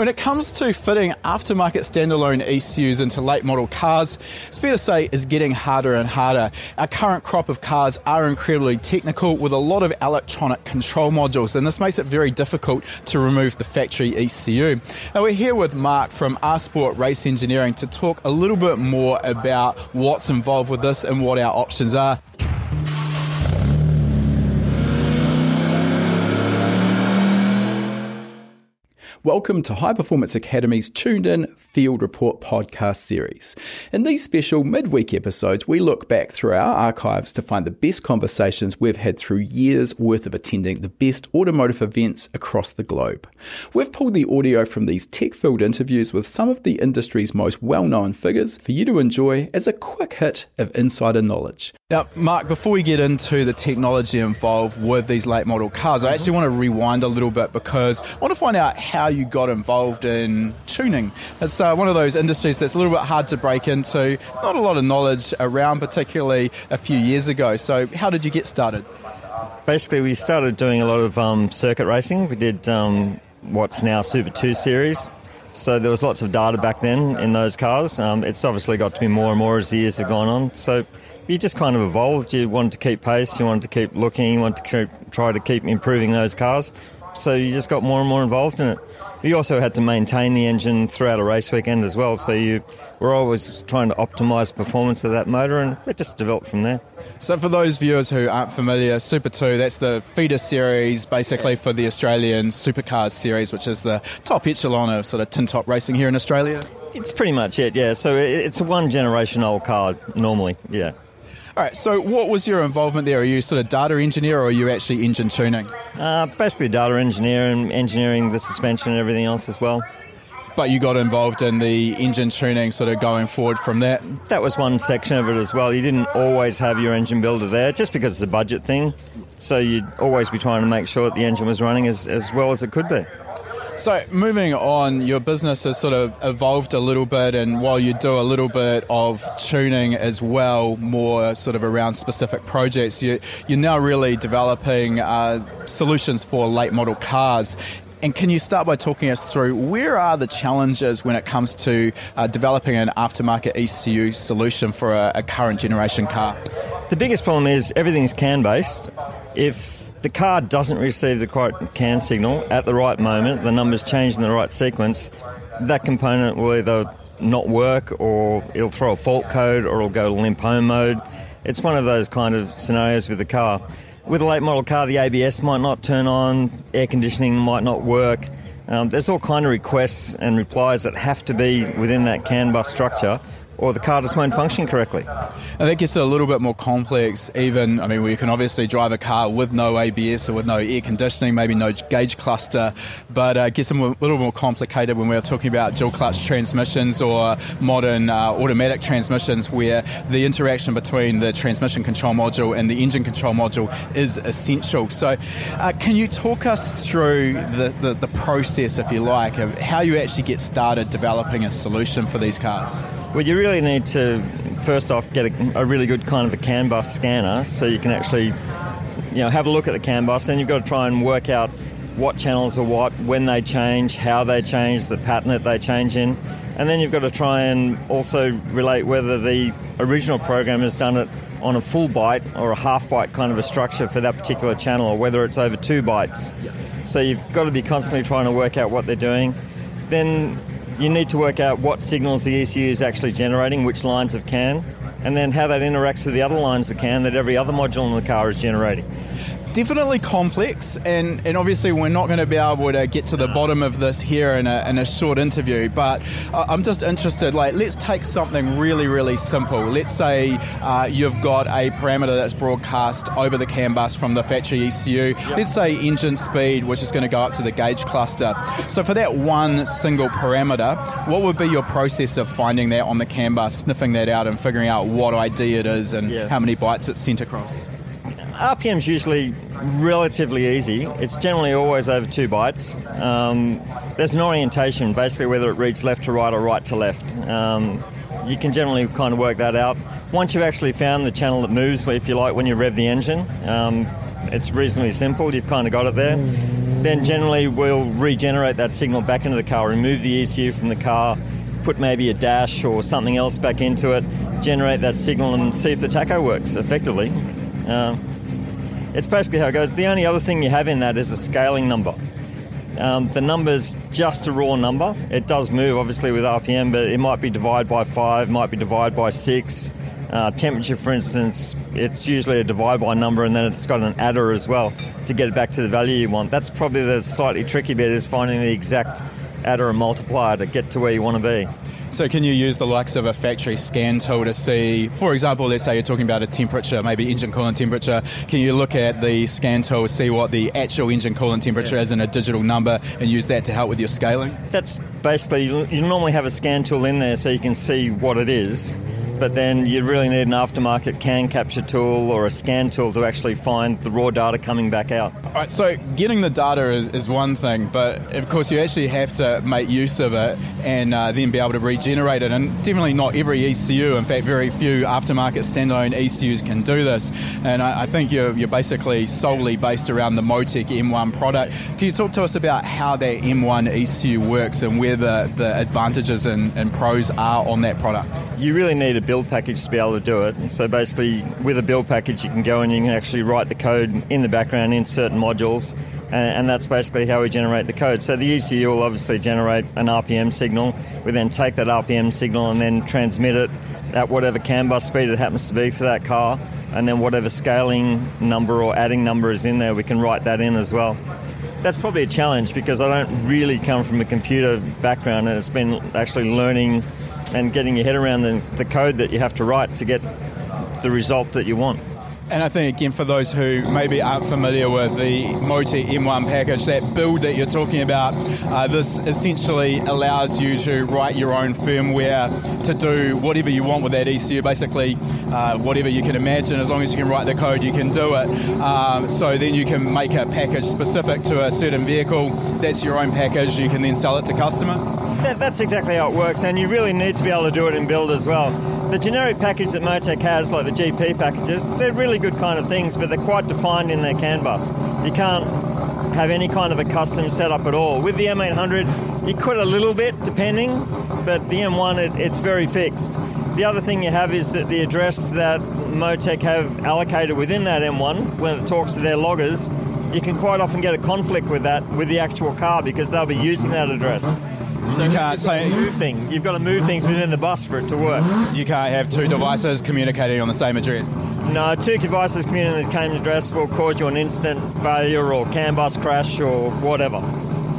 When it comes to fitting aftermarket standalone ECUs into late model cars, it's fair to say is getting harder and harder. Our current crop of cars are incredibly technical with a lot of electronic control modules, and this makes it very difficult to remove the factory ECU. Now, we're here with Mark from R Sport Race Engineering to talk a little bit more about what's involved with this and what our options are. Welcome to High Performance Academy's Tuned In Field Report podcast series. In these special midweek episodes, we look back through our archives to find the best conversations we've had through years worth of attending the best automotive events across the globe. We've pulled the audio from these tech filled interviews with some of the industry's most well known figures for you to enjoy as a quick hit of insider knowledge. Now, Mark, before we get into the technology involved with these late model cars, I actually want to rewind a little bit because I want to find out how you got involved in tuning. It's uh, one of those industries that's a little bit hard to break into, not a lot of knowledge around, particularly a few years ago. So, how did you get started? Basically, we started doing a lot of um, circuit racing. We did um, what's now Super 2 series. So there was lots of data back then in those cars. Um, it's obviously got to be more and more as the years have gone on. So you just kind of evolved. You wanted to keep pace, you wanted to keep looking, you wanted to keep, try to keep improving those cars. So you just got more and more involved in it. You also had to maintain the engine throughout a race weekend as well. So you were always trying to optimise performance of that motor, and it just developed from there. So for those viewers who aren't familiar, Super 2, that's the feeder series basically for the Australian Supercars series, which is the top echelon of sort of tin top racing here in Australia. It's pretty much it, yeah. So it's a one generation old car normally, yeah. All right, so what was your involvement there? Are you sort of data engineer or are you actually engine tuning? Uh, basically, data engineer and engineering the suspension and everything else as well. But you got involved in the engine tuning sort of going forward from that? That was one section of it as well. You didn't always have your engine builder there just because it's a budget thing. So you'd always be trying to make sure that the engine was running as, as well as it could be. So, moving on, your business has sort of evolved a little bit, and while you do a little bit of tuning as well, more sort of around specific projects, you, you're now really developing uh, solutions for late model cars. And can you start by talking us through where are the challenges when it comes to uh, developing an aftermarket ECU solution for a, a current generation car? The biggest problem is everything's CAN based. If the car doesn't receive the correct CAN signal at the right moment, the numbers change in the right sequence, that component will either not work or it'll throw a fault code or it'll go limp home mode. It's one of those kind of scenarios with the car. With a late model car, the ABS might not turn on, air conditioning might not work. Um, there's all kind of requests and replies that have to be within that CAN bus structure or the car just won't function correctly. I think it's a little bit more complex, even. I mean, we can obviously drive a car with no ABS or with no air conditioning, maybe no gauge cluster, but uh, it gets a little more complicated when we're talking about dual clutch transmissions or modern uh, automatic transmissions where the interaction between the transmission control module and the engine control module is essential. So, uh, can you talk us through the, the, the process, if you like, of how you actually get started developing a solution for these cars? Well, you really need to first off get a, a, really good kind of a CAN bus scanner so you can actually you know have a look at the CAN bus. Then you've got to try and work out what channels are what, when they change, how they change, the pattern that they change in, and then you've got to try and also relate whether the original program has done it on a full byte or a half byte kind of a structure for that particular channel, or whether it's over two bytes. So you've got to be constantly trying to work out what they're doing. Then you need to work out what signals the ECU is actually generating, which lines of CAN, and then how that interacts with the other lines of CAN that every other module in the car is generating definitely complex, and, and obviously we're not going to be able to get to the bottom of this here in a, in a short interview. But I'm just interested. Like, let's take something really, really simple. Let's say uh, you've got a parameter that's broadcast over the CAN bus from the factory ECU. Let's say engine speed, which is going to go up to the gauge cluster. So for that one single parameter, what would be your process of finding that on the CAN bus, sniffing that out, and figuring out what ID it is and yeah. how many bytes it's sent across? RPM's usually relatively easy. It's generally always over two bytes. Um, there's an orientation, basically whether it reads left to right or right to left. Um, you can generally kind of work that out. Once you've actually found the channel that moves, if you like, when you rev the engine, um, it's reasonably simple. You've kind of got it there. then generally we'll regenerate that signal back into the car, remove the ECU from the car, put maybe a dash or something else back into it, generate that signal, and see if the tacho works effectively. Uh, it's basically how it goes. The only other thing you have in that is a scaling number. Um, the number's just a raw number. It does move, obviously, with RPM, but it might be divided by five, might be divided by six. Uh, temperature, for instance, it's usually a divide by number, and then it's got an adder as well to get it back to the value you want. That's probably the slightly tricky bit is finding the exact adder and multiplier to get to where you want to be. So, can you use the likes of a factory scan tool to see, for example, let's say you're talking about a temperature, maybe engine coolant temperature? Can you look at the scan tool, see what the actual engine coolant temperature yeah. is in a digital number, and use that to help with your scaling? That's basically, you normally have a scan tool in there so you can see what it is but then you really need an aftermarket can capture tool or a scan tool to actually find the raw data coming back out. All right, so getting the data is, is one thing, but of course you actually have to make use of it and uh, then be able to regenerate it. And definitely not every ECU, in fact, very few aftermarket standalone ECUs can do this. And I, I think you're, you're basically solely based around the Motec M1 product. Can you talk to us about how that M1 ECU works and where the, the advantages and, and pros are on that product? You really need a build package to be able to do it. So basically, with a build package, you can go and you can actually write the code in the background in certain modules, and, that's basically how we generate the code. So the ECU will obviously generate an RPM signal. We then take that RPM signal and then transmit it at whatever CAN bus speed it happens to be for that car, and then whatever scaling number or adding number is in there, we can write that in as well that's probably a challenge because I don't really come from a computer background and it's been actually learning and getting your head around the, the code that you have to write to get the result that you want. And I think, again, for those who maybe aren't familiar with the Motec M1 package, that build that you're talking about, uh, this essentially allows you to write your own firmware to do whatever you want with that ECU. Basically, uh, whatever you can imagine, as long as you can write the code, you can do it. Um, so then you can make a package specific to a certain vehicle. That's your own package. You can then sell it to customers. That, that's exactly how it works, and you really need to be able to do it in build as well. The generic package that Motec has, like the GP packages, they're really good kind of things, but they're quite defined in their CAN bus. You can't have any kind of a custom setup at all. With the M800, you could a little bit, depending, but the M1, it, it's very fixed. The other thing you have is that the address that Motec have allocated within that M1, when it talks to their loggers, you can quite often get a conflict with that with the actual car because they'll be using that address. So you can't say move thing. You've got to move things within the bus for it to work. You can't have two devices communicating on the same address. No, two devices communicating on the same address will cause you an instant failure or CAN bus crash or whatever.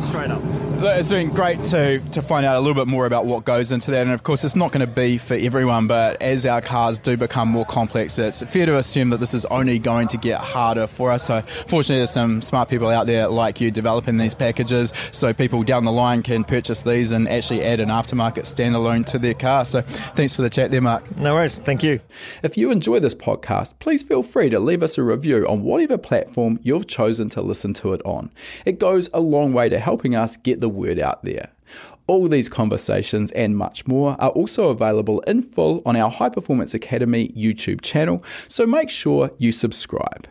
Straight up it's been great to, to find out a little bit more about what goes into that. And of course, it's not going to be for everyone, but as our cars do become more complex, it's fair to assume that this is only going to get harder for us. So, fortunately, there's some smart people out there like you developing these packages so people down the line can purchase these and actually add an aftermarket standalone to their car. So, thanks for the chat there, Mark. No worries. Thank you. If you enjoy this podcast, please feel free to leave us a review on whatever platform you've chosen to listen to it on. It goes a long way to helping us get the word out there. All these conversations and much more are also available in full on our High Performance Academy YouTube channel, so make sure you subscribe.